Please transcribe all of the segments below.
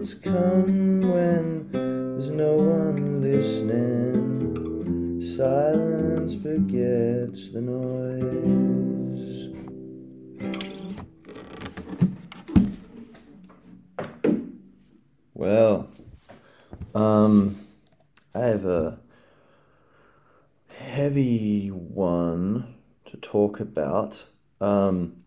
Riots come when there's no one listening. Silence begets the noise. Well, um, I have a heavy one to talk about. Um,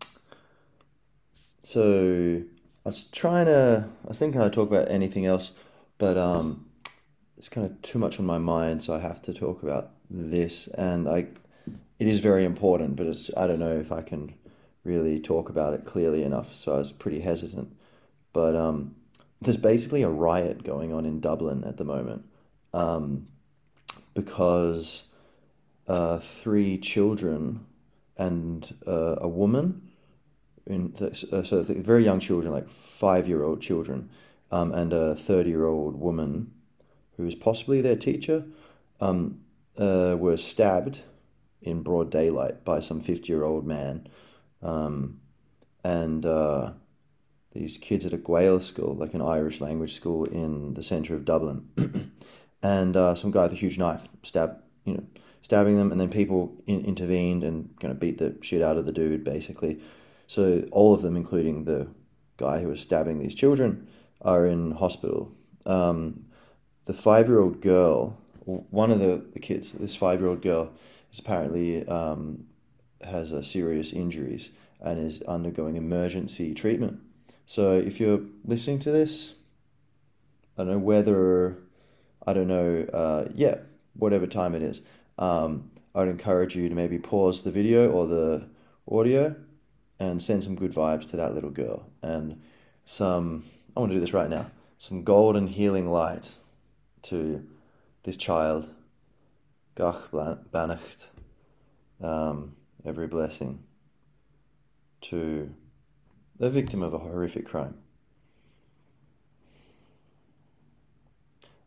so I was trying to, I was thinking I'd talk about anything else, but um, it's kind of too much on my mind, so I have to talk about this. And I, it is very important, but it's, I don't know if I can really talk about it clearly enough, so I was pretty hesitant. But um, there's basically a riot going on in Dublin at the moment um, because uh, three children and uh, a woman, in uh, so very young children, like five year old children, um, and a 30 year old woman who is possibly their teacher, um, uh, were stabbed in broad daylight by some 50 year old man. Um, and uh, these kids at a Gaelic school, like an Irish language school in the centre of Dublin, and uh, some guy with a huge knife stabbed, you know, stabbing them, and then people in, intervened and kind of beat the shit out of the dude, basically. So all of them, including the guy who was stabbing these children, are in hospital. Um, the five-year-old girl, one of the, the kids, this five-year-old girl, is apparently um, has a serious injuries and is undergoing emergency treatment. So if you're listening to this, I don't know whether, I don't know, uh, yeah, whatever time it is, um, I'd encourage you to maybe pause the video or the audio and send some good vibes to that little girl and some, I want to do this right now, some golden healing light to this child. Gach beannacht. Um, every blessing to the victim of a horrific crime.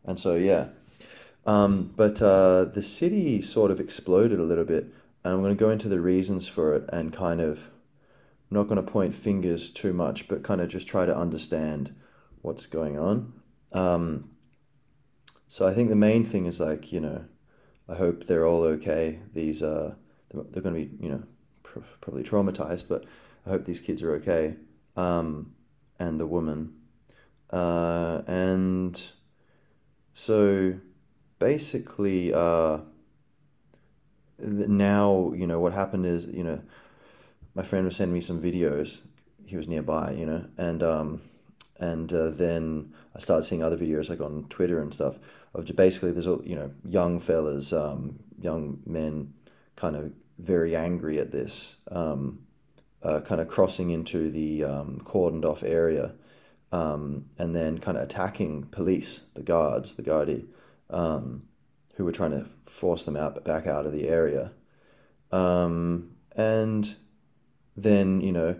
And so, yeah. Um, but uh, the city sort of exploded a little bit, and I'm going to go into the reasons for it and kind of, I'm not going to point fingers too much, but kind of just try to understand what's going on. Um, so I think the main thing is like, you know, I hope they're all okay. These, uh, they're going to be, you know, pr- probably traumatized, but I hope these kids are okay. Um, and the woman. Uh, and so basically, uh, now, you know, what happened is, you know, my friend was sending me some videos. He was nearby, you know, and, um, and uh, then I started seeing other videos like on Twitter and stuff of basically there's all you know young fellas, um, young men, kind of very angry at this, um, uh, kind of crossing into the um, cordoned off area, um, and then kind of attacking police, the guards, the gardaí, um, who were trying to force them out back out of the area, um, and then you know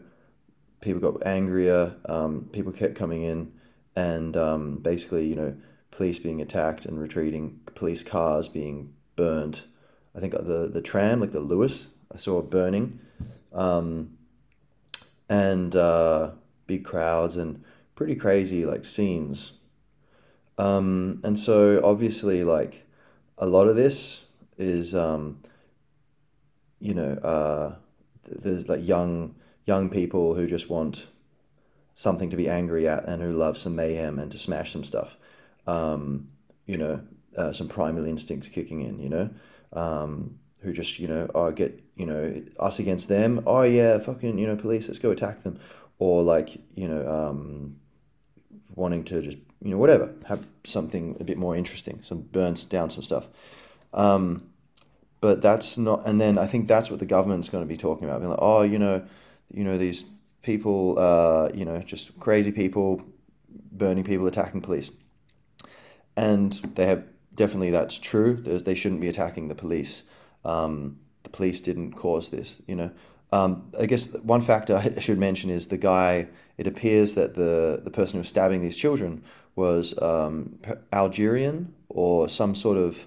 people got angrier. Um, people kept coming in, and um, basically, you know, police being attacked and retreating, police cars being burned. I think the the tram, like the Luas, I saw burning, um, and uh, big crowds and pretty crazy like scenes. Um, and so obviously, like a lot of this is, um, you know, uh, there's like young young people who just want something to be angry at and who love some mayhem and to smash some stuff. Um, you know, uh, some primal instincts kicking in, you know, um, who just, you know, oh, get, you know, us against them. Oh, yeah, fucking, you know, police, let's go attack them. Or like, you know, um, wanting to just, you know, whatever, have something a bit more interesting, some burns down some stuff. Um, but that's not, and then I think that's what the government's going to be talking about. Being like, oh, you know, you know, these people, uh, you know, just crazy people burning people, attacking police. And they have definitely that's true. They shouldn't be attacking the police. um, the police didn't cause this. You know, um, I guess one factor I should mention is the guy. It appears that the the person who was stabbing these children was um, Algerian or some sort of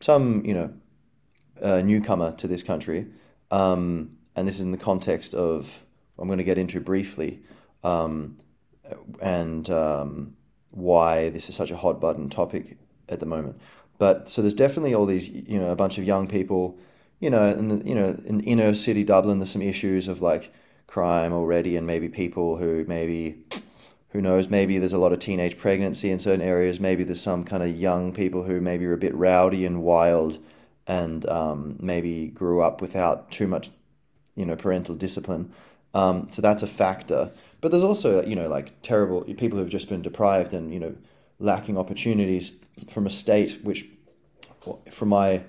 some you know uh, newcomer to this country, um, and this is in the context of I'm going to get into briefly, um, and um, why this is such a hot button topic at the moment. But so there's definitely all these you know a bunch of young people, you know, the, you know in inner city Dublin, there's some issues of like crime already, and maybe people who maybe who knows, maybe there's a lot of teenage pregnancy in certain areas. Maybe there's some kind of young people who maybe are a bit rowdy and wild and um, maybe grew up without too much, you know, parental discipline. Um, so that's a factor. But there's also, you know, like terrible people who've just been deprived and, you know, lacking opportunities from a state which, from my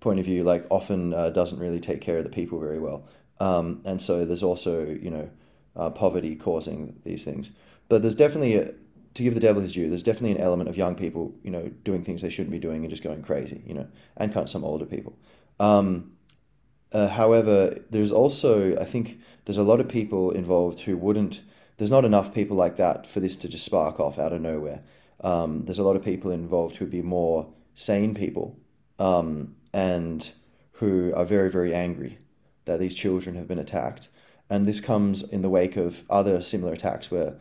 point of view, like often uh, doesn't really take care of the people very well. Um, and so there's also, you know, uh, poverty causing these things. But there's definitely a, to give the devil his due, there's definitely an element of young people, you know, doing things they shouldn't be doing and just going crazy, you know, and kind of some older people. Um, uh, however, there's also, I think, there's a lot of people involved who wouldn't. There's not enough people like that for this to just spark off out of nowhere. Um, there's a lot of people involved who'd be more sane people, um, and who are very, very angry that these children have been attacked. And this comes in the wake of other similar attacks where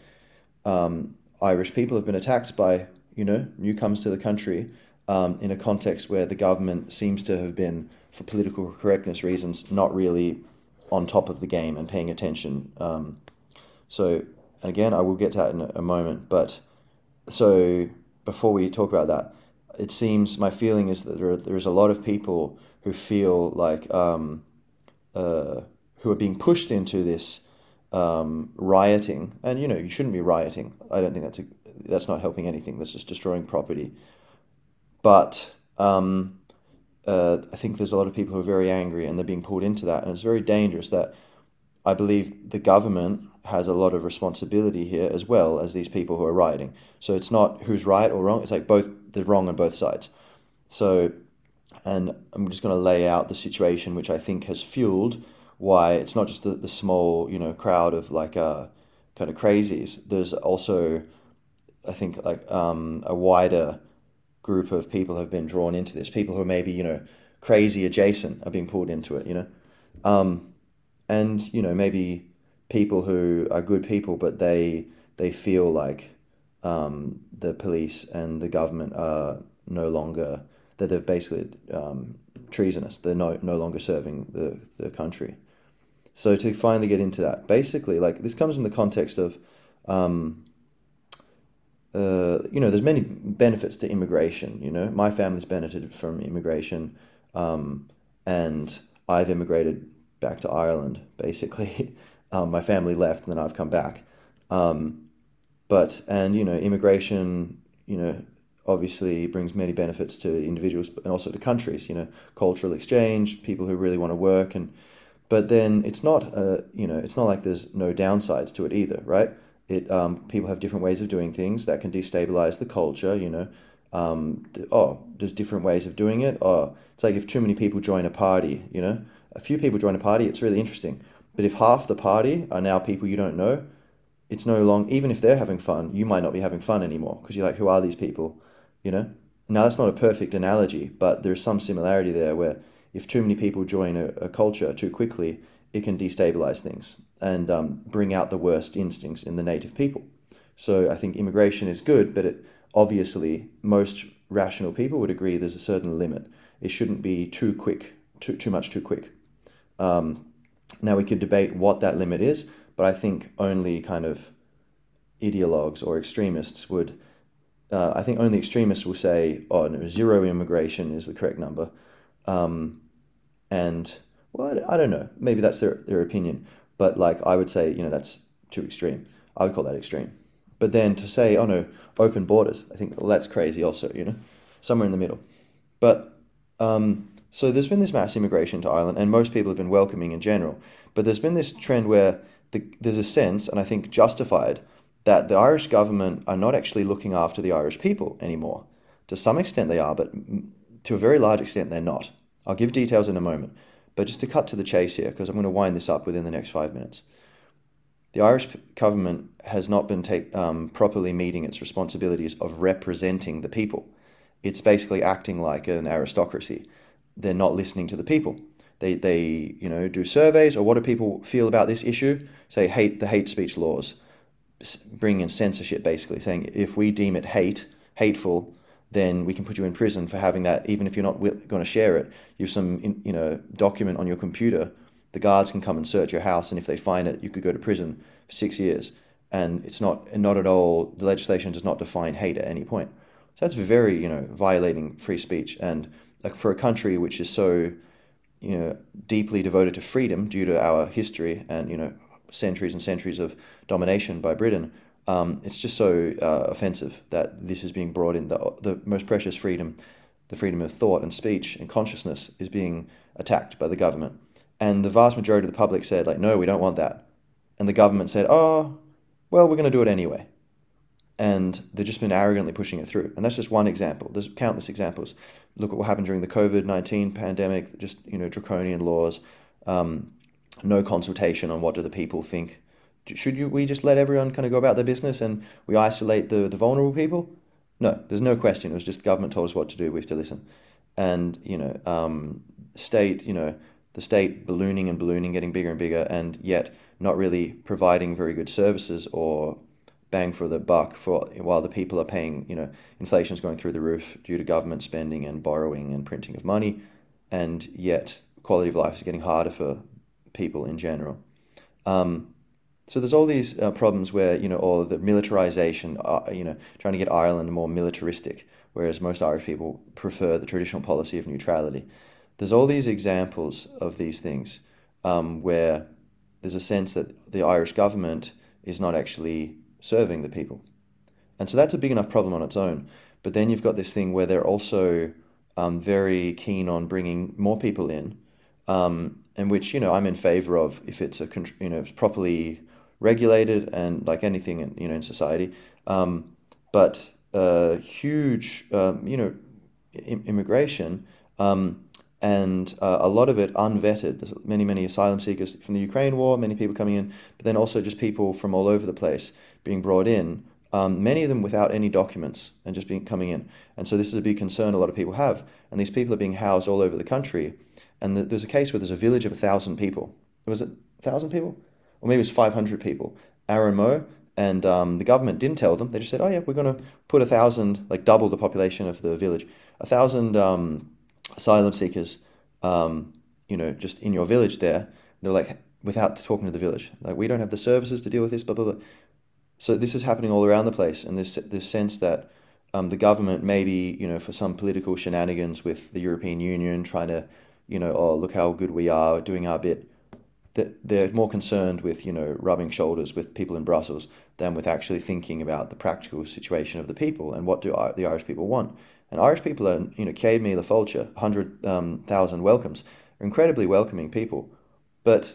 um, Irish people have been attacked by, you know, newcomers to the country um, in a context where the government seems to have been, for political correctness reasons, not really on top of the game and paying attention. Um, so, and again, I will get to that in a moment. But so before we talk about that, it seems my feeling is that there, are, there is a lot of people who feel like um, uh, who are being pushed into this um, rioting, and you know you shouldn't be rioting. I don't think that's a, that's not helping anything. That's just destroying property. But um, uh, I think there's a lot of people who are very angry and they're being pulled into that, and it's very dangerous. That I believe the government has a lot of responsibility here as well as these people who are rioting. So it's not who's right or wrong. It's like both the wrong on both sides. So, and I'm just going to lay out the situation which I think has fueled why it's not just the, the small you know crowd of like uh, kind of crazies. There's also I think like um, a wider group of people have been drawn into this. People who are maybe you know crazy adjacent are being pulled into it. You know, um, and you know maybe people who are good people, but they they feel like um, the police and the government are no longer that they're basically um, treasonous. They're no no longer serving the the country. So to finally get into that, basically, like this comes in the context of, um, uh, you know, there's many benefits to immigration. You know, my family's benefited from immigration, um, and I've immigrated back to Ireland. Basically, um, my family left, and then I've come back. Um, but and you know, immigration, you know, obviously brings many benefits to individuals and also to countries. You know, cultural exchange, people who really want to work and but then it's not, uh, you know, it's not like there's no downsides to it either, right? It um, people have different ways of doing things that can destabilize the culture. You know, um, oh, there's different ways of doing it. Oh, it's like if too many people join a party. You know, a few people join a party, it's really interesting. But if half the party are now people you don't know, it's no long. Even if they're having fun, you might not be having fun anymore because you're like, who are these people? You know. Now that's not a perfect analogy, but there's some similarity there where if too many people join a, a culture too quickly, it can destabilize things and um, bring out the worst instincts in the native people. So I think immigration is good, but it obviously most rational people would agree there's a certain limit. It shouldn't be too quick, too too much too quick. Um, now we could debate what that limit is, but I think only kind of ideologues or extremists would. Uh, I think only extremists will say, "Oh no, zero immigration is the correct number." Um, and well, I, I don't know. Maybe that's their their opinion, but like I would say, you know, that's too extreme. I would call that extreme. But then to say, oh no, open borders, I think well that's crazy. Also, you know, somewhere in the middle. But um, so there's been this mass immigration to Ireland, and most people have been welcoming in general. But there's been this trend where the, there's a sense, and I think justified, that the Irish government are not actually looking after the Irish people anymore. To some extent, they are, but to a very large extent, they're not. I'll give details in a moment. But just to cut to the chase here, because I'm going to wind this up within the next five minutes. The Irish government has not been take, um, properly meeting its responsibilities of representing the people. It's basically acting like an aristocracy. They're not listening to the people. They, they you know, do surveys, or what do people feel about this issue? Say, hate the hate speech laws, bring in censorship, basically, saying if we deem it hate, hateful, then we can put you in prison for having that, even if you're not going to share it. You have some, you know, document on your computer. The guards can come and search your house, and if they find it, you could go to prison for six years. And it's not, not at all. The legislation does not define hate at any point. So that's very, you know, violating free speech. And like for a country which is so, you know, deeply devoted to freedom due to our history and you know centuries and centuries of domination by Britain, um, it's just so uh, offensive that this is being brought in. The, the most precious freedom, the freedom of thought and speech and consciousness, is being attacked by the government. And the vast majority of the public said, like, no, we don't want that. And the government said, oh, well, we're going to do it anyway. And they've just been arrogantly pushing it through. And that's just one example. There's countless examples. Look at what happened during the COVID 19 pandemic, just, you know, draconian laws, um, no consultation on what do the people think should you, we just let everyone kind of go about their business and we isolate the, the vulnerable people? No, there's no question. It was just the government told us what to do. We have to listen. And, you know, um, state, you know, the state ballooning and ballooning, getting bigger and bigger, and yet not really providing very good services or bang for the buck for while the people are paying, you know, inflation's going through the roof due to government spending and borrowing and printing of money, and yet quality of life is getting harder for people in general. Um, so there's all these uh, problems where you know, or the militarization, uh, you know, trying to get Ireland more militaristic, whereas most Irish people prefer the traditional policy of neutrality. There's all these examples of these things um, where there's a sense that the Irish government is not actually serving the people, and so that's a big enough problem on its own. But then you've got this thing where they're also um, very keen on bringing more people in, um, and which you know I'm in favor of if it's a you know properly regulated and like anything in, you know in society. Um, but uh, huge, um, you know, immigration um, and uh, a lot of it unvetted. There's many, many asylum seekers from the Ukraine war, many people coming in, but then also just people from all over the place being brought in. Um, many of them without any documents and just being coming in. And so this is a big concern a lot of people have. And these people are being housed all over the country. And the, there's a case where there's a village of a thousand people. Was it a thousand people? Or maybe it was 500 people, Arranmore, and um, the government didn't tell them. They just said, oh yeah, we're going to put a thousand, like double the population of the village, a thousand um, asylum seekers, um, you know, just in your village there. They're like, without talking to the village, like we don't have the services to deal with this, blah blah blah. So this is happening all around the place, and this this sense that um, the government maybe you know for some political shenanigans with the European Union, trying to you know oh look how good we are doing our bit that they're more concerned with you know rubbing shoulders with people in Brussels than with actually thinking about the practical situation of the people and what do the Irish people want. And Irish people are you know Céad Míle Fáilte, hundred um, welcomes, are incredibly welcoming people, but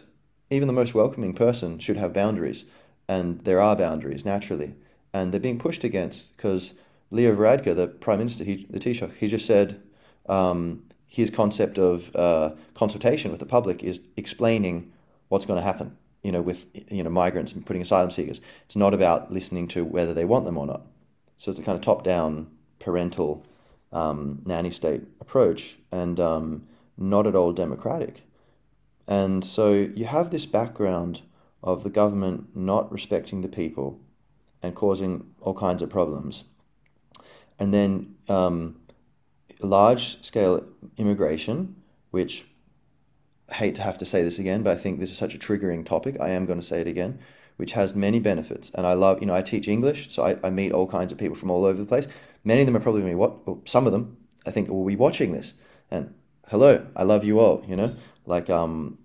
even the most welcoming person should have boundaries, and there are boundaries naturally, and they're being pushed against because Leo Varadkar, the prime minister, he, the Taoiseach, he just said. Um, his concept of uh, consultation with the public is explaining what's going to happen, you know, with you know migrants and putting asylum seekers. It's not about listening to whether they want them or not. So it's a kind of top-down parental um, nanny state approach, and um, not at all democratic. And so you have this background of the government not respecting the people and causing all kinds of problems. And then um, large scale immigration, which hate to have to say this again, but I think this is such a triggering topic. I am going to say it again, which has many benefits. And I love, you know, I teach English, so I, I meet all kinds of people from all over the place. Many of them are probably going to be what, well, some of them, I think, will be watching this. And hello, I love you all, you know, like um,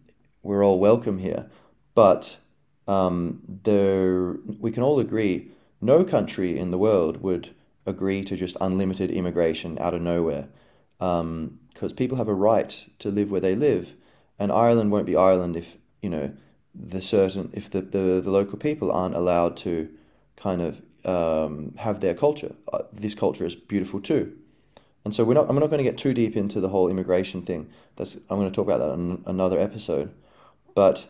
we're all welcome here. But um, there, we can all agree no country in the world would agree to just unlimited immigration out of nowhere because um, people have a right to live where they live and Ireland won't be Ireland if you know the certain if the, the, the local people aren't allowed to kind of um, have their culture. Uh, this culture is beautiful too, and so we're not. I'm not going to get too deep into the whole immigration thing. That's I'm going to talk about that in another episode. But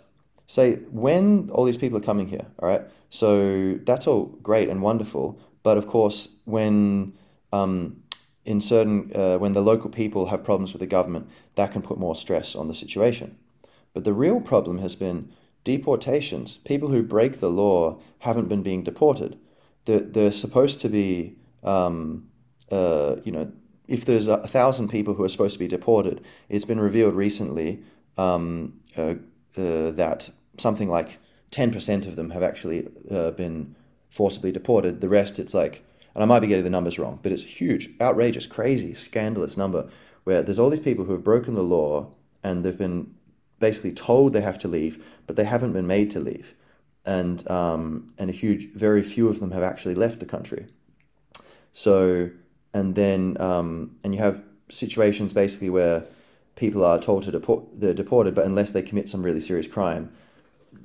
say when all these people are coming here, all right. So that's all great and wonderful. But of course, when um, in certain uh, when the local people have problems with the government, that can put more stress on the situation. But the real problem has been deportations. People who break the law haven't been being deported. They're, they're supposed to be, um, uh, you know, if there's a, thousand people who are supposed to be deported, it's been revealed recently um, uh, uh, that something like 10% of them have actually uh, been forcibly deported. The rest, it's like, and I might be getting the numbers wrong, but it's huge, outrageous, crazy, scandalous number where there's all these people who have broken the law and they've been basically told they have to leave, but they haven't been made to leave. And, um, and a huge, very few of them have actually left the country. So, and then, um, and you have situations basically where people are told to deport, they're deported, but unless they commit some really serious crime,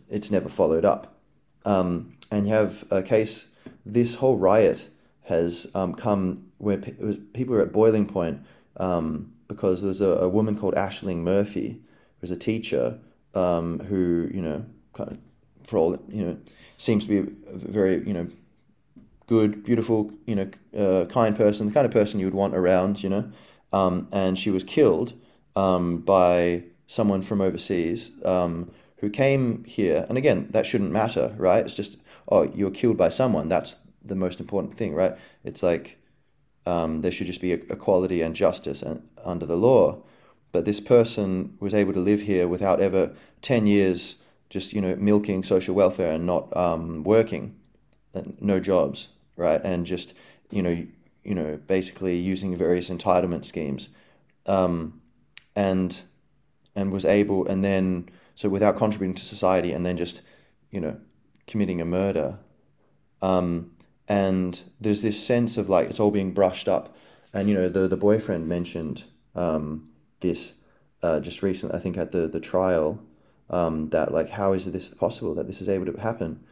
it's never followed up. Um, and you have a case, this whole riot has um, come where pe- was, people are at boiling point um, because there's a, a woman called Ashling Murphy, who's a teacher um, who, you know, kind of, for all, you know, seems to be a very, you know, good, beautiful, you know, uh, kind person, the kind of person you would want around, you know. Um, and she was killed um, by someone from overseas um, who came here. And again, that shouldn't matter, right? It's just, oh, you were killed by someone. That's the most important thing, right? It's like um, there should just be equality and justice and, under the law. But this person was able to live here without ever 10 years just, you know, milking social welfare and not um, working, and no jobs, right? And just, you know, you know, basically using various entitlement schemes. Um, and and was able and then so without contributing to society and then just you know committing a murder um, and there's this sense of like it's all being brushed up and you know the the boyfriend mentioned um, this uh, just recently I think at the the trial um, that like how is this possible that this is able to happen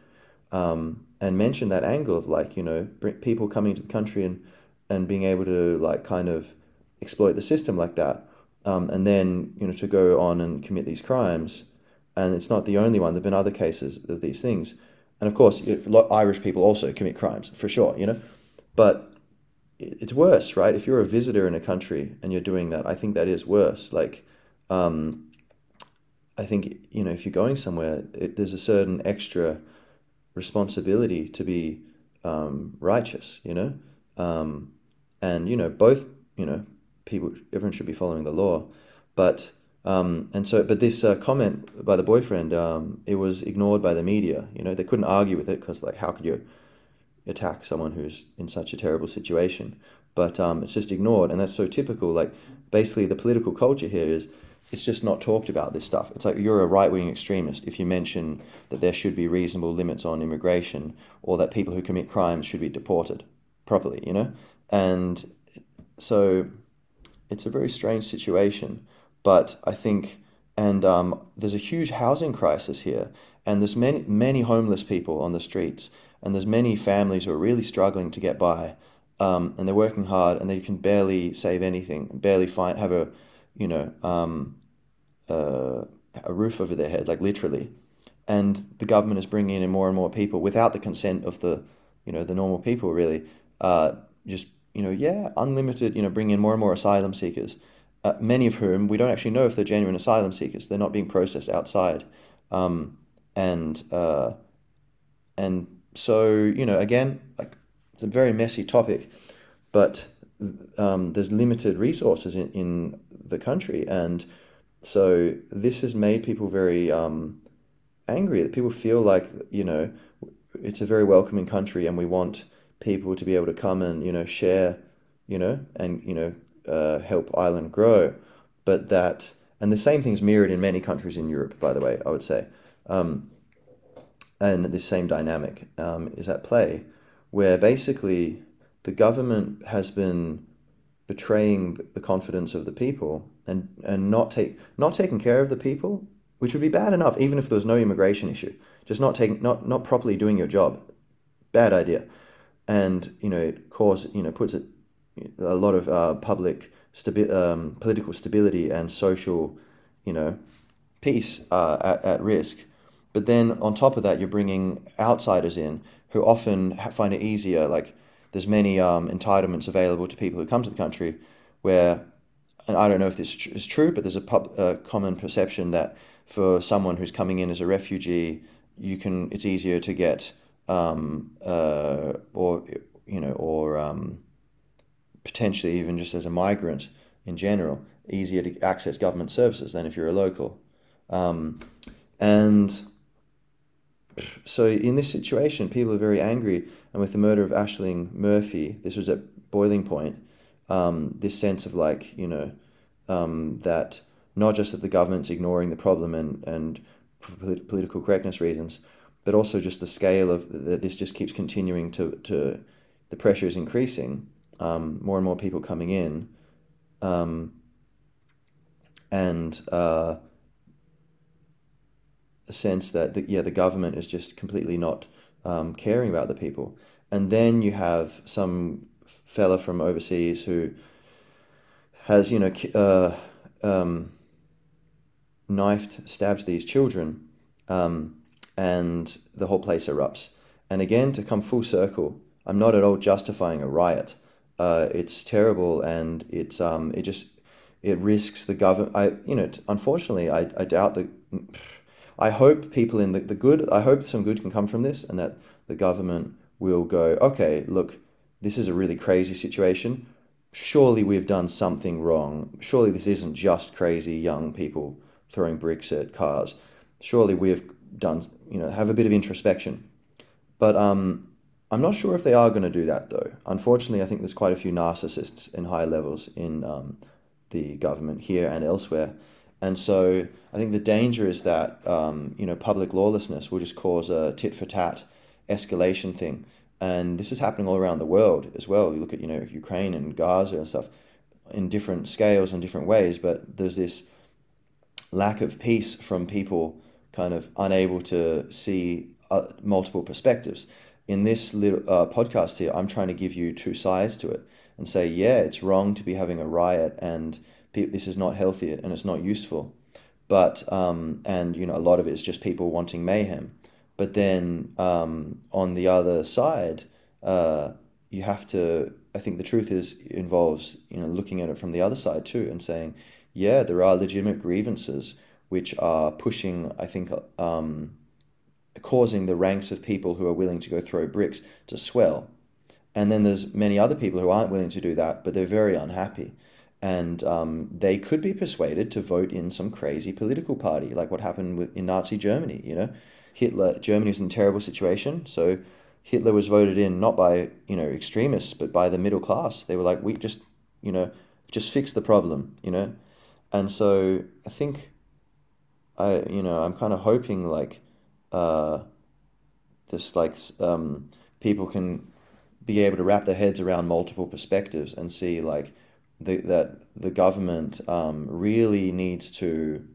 um, and mentioned that angle of like you know people coming to the country and and being able to like kind of exploit the system like that um, and then you know to go on and commit these crimes. And it's not the only one. There've been other cases of these things, and of course, Irish people also commit crimes for sure. You know, but it's worse, right? If you're a visitor in a country and you're doing that, I think that is worse. Like, um, I think you know if you're going somewhere, it, there's a certain extra responsibility to be um, righteous. You know, um, and you know both you know people everyone should be following the law, but um, and so but this uh, comment by the boyfriend um, it was ignored by the media. You know they couldn't argue with it because like how could you attack someone who's in such a terrible situation? But um, it's just ignored, and that's so typical. Like basically the political culture here is it's just not talked about this stuff. It's like you're a right wing extremist if you mention that there should be reasonable limits on immigration or that people who commit crimes should be deported properly, you know? And so it's a very strange situation, but I think, and um, there's a huge housing crisis here, and there's many many homeless people on the streets, and there's many families who are really struggling to get by, um, and they're working hard, and they can barely save anything, barely find have a, you know, um, uh, a roof over their head, like literally, and the government is bringing in more and more people without the consent of the, you know, the normal people really, uh, just you know, yeah, unlimited, you know, bring in more and more asylum seekers, uh, many of whom we don't actually know if they're genuine asylum seekers. They're not being processed outside. Um, and, uh, and so, you know, again, like it's a very messy topic, but um, there's limited resources in, in the country. And so this has made people very um, angry that people feel like, you know, it's a very welcoming country and we want people to be able to come and you know share, you know, and you know uh, help Ireland grow. But that and the same thing's mirrored in many countries in Europe, by the way. I would say, um, and this same dynamic um, is at play, where basically the government has been betraying the confidence of the people and, and not take not taking care of the people, which would be bad enough even if there was no immigration issue. Just not taking not not properly doing your job, bad idea and you know, it cause you know, puts it a lot of uh, public stabi- um, political stability and social, you know, peace uh, at, at risk. But then on top of that, you're bringing outsiders in who often find it easier. Like there's many um, entitlements available to people who come to the country, where, and I don't know if this is true, but there's a, pub, common perception that for someone who's coming in as a refugee, you can it's easier to get um, uh, or you know or um, potentially even just as a migrant in general, easier to access government services than if you're a local. Um, and so in this situation, people are very angry. And with the murder of Ashling Murphy, this was at boiling point. Um, this sense of like, you know, um, that not just that the government's ignoring the problem and, and for political correctness reasons, but also just the scale of that this just keeps continuing to, to the pressure is increasing, um, more and more people coming in, um, and uh, a sense that the, yeah the government is just completely not um, caring about the people, and then you have some fella from overseas who has you know uh, um, knifed stabbed these children, um, and the whole place erupts. And again, to come full circle, I'm not at all justifying a riot. Uh, it's terrible, and it's um, it just it risks the government. I you know unfortunately I, I doubt that I hope people in the, the good, I hope some good can come from this and that the government will go, okay, look, this is a really crazy situation. Surely we've done something wrong. Surely this isn't just crazy young people throwing bricks at cars. Surely we've done, you know, have a bit of introspection. But um, I'm not sure if they are going to do that, though. Unfortunately, I think there's quite a few narcissists in high levels in um, the government here and elsewhere and so I think the danger is that um, you know public lawlessness will just cause a tit for tat escalation thing, and this is happening all around the world as well. You look at you know Ukraine and Gaza and stuff in different scales and different ways, but there's this lack of peace from people kind of unable to see uh, multiple perspectives. In this little uh, podcast here, I'm trying to give you two sides to it and say, yeah, it's wrong to be having a riot and this is not healthy and it's not useful. But um, and you know a lot of it is just people wanting mayhem. But then um, on the other side, uh, you have to. I think the truth is involves you know looking at it from the other side too and saying, yeah, there are legitimate grievances which are pushing. I think. Um, causing the ranks of people who are willing to go throw bricks to swell. And then there's many other people who aren't willing to do that, but they're very unhappy and um, they could be persuaded to vote in some crazy political party, like what happened with in Nazi Germany. You know, Hitler Germany was in a terrible situation, so Hitler was voted in not by you know extremists, but by the middle class. They were like, we just you know just fix the problem, you know, and so I think I you know I'm kind of hoping like uh, this like um, people can be able to wrap their heads around multiple perspectives and see like the, that the government um, really needs to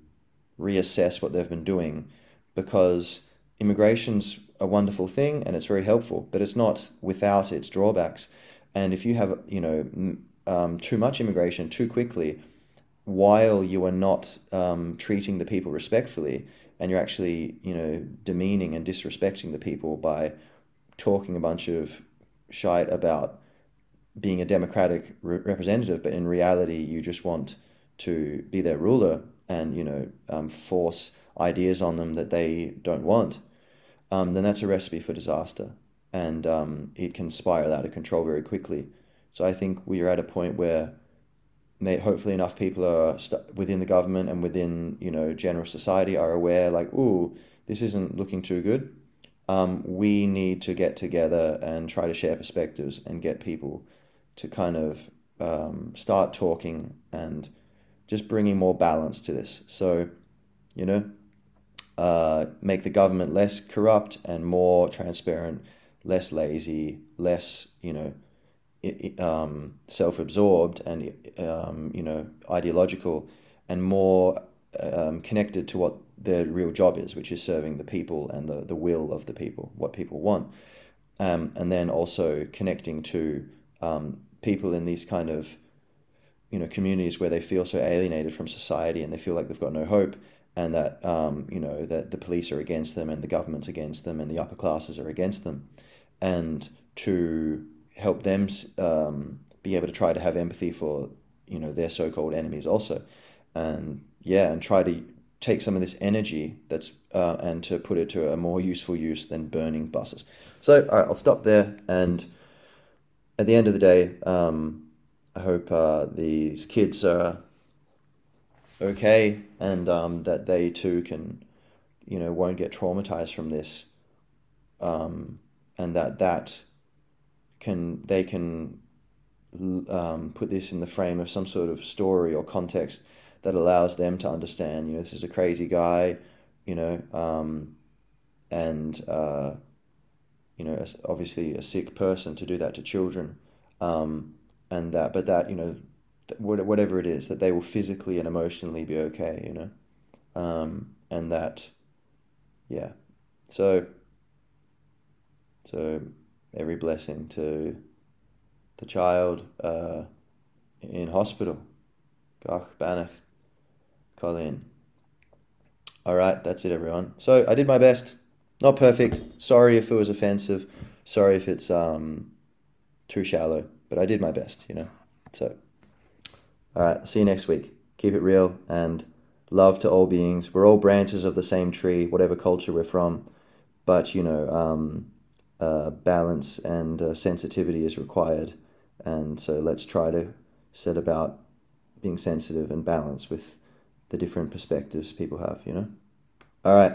reassess what they've been doing because immigration's a wonderful thing and it's very helpful, but it's not without its drawbacks. And if you have, you know, um, too much immigration too quickly, while you are not um, treating the people respectfully, and you're actually, you know, demeaning and disrespecting the people by talking a bunch of shite about being a democratic re- representative, but in reality, you just want to be their ruler and you know um, force ideas on them that they don't want, um, then that's a recipe for disaster, and um, it can spiral out of control very quickly. So I think we are at a point where, hopefully, enough people are st- within the government and within you know general society are aware, like, ooh, this isn't looking too good. Um, we need to get together and try to share perspectives and get people to kind of um, start talking and just bringing more balance to this. So, you know, uh, make the government less corrupt and more transparent, less lazy, less, you know, um, self absorbed and, um, you know, ideological and more um, connected to what their real job is, which is serving the people and the, the will of the people, what people want. Um, and then also connecting to um, people in these kind of you know communities where they feel so alienated from society and they feel like they've got no hope and that um, you know that the police are against them and the government's against them and the upper classes are against them and to help them um, be able to try to have empathy for you know their so-called enemies also. And yeah and try to take some of this energy that's uh, and to put it to a more useful use than burning buses. So all right i'll stop there and at the end of the day um, i hope uh, these kids are okay and um, that they too can you know won't get traumatized from this um, and that that can they can um, put this in the frame of some sort of story or context that allows them to understand, you know, this is a crazy guy, you know, um, and, uh, you know, obviously a sick person to do that to children, um, and that, but that, you know, whatever it is, that they will physically and emotionally be okay, you know, um, and that, yeah, so, so every blessing to the child uh, in hospital. Gach beannacht Colin. All right, that's it, everyone. So I did my best. Not perfect. Sorry if it was offensive. Sorry if it's um, too shallow. But I did my best, you know. So, all right. See you next week. Keep it real and love to all beings. We're all branches of the same tree, whatever culture we're from. But you know, um, uh, balance and uh, sensitivity is required and so let's try to set about being sensitive and balanced with the different perspectives people have, you know? All right.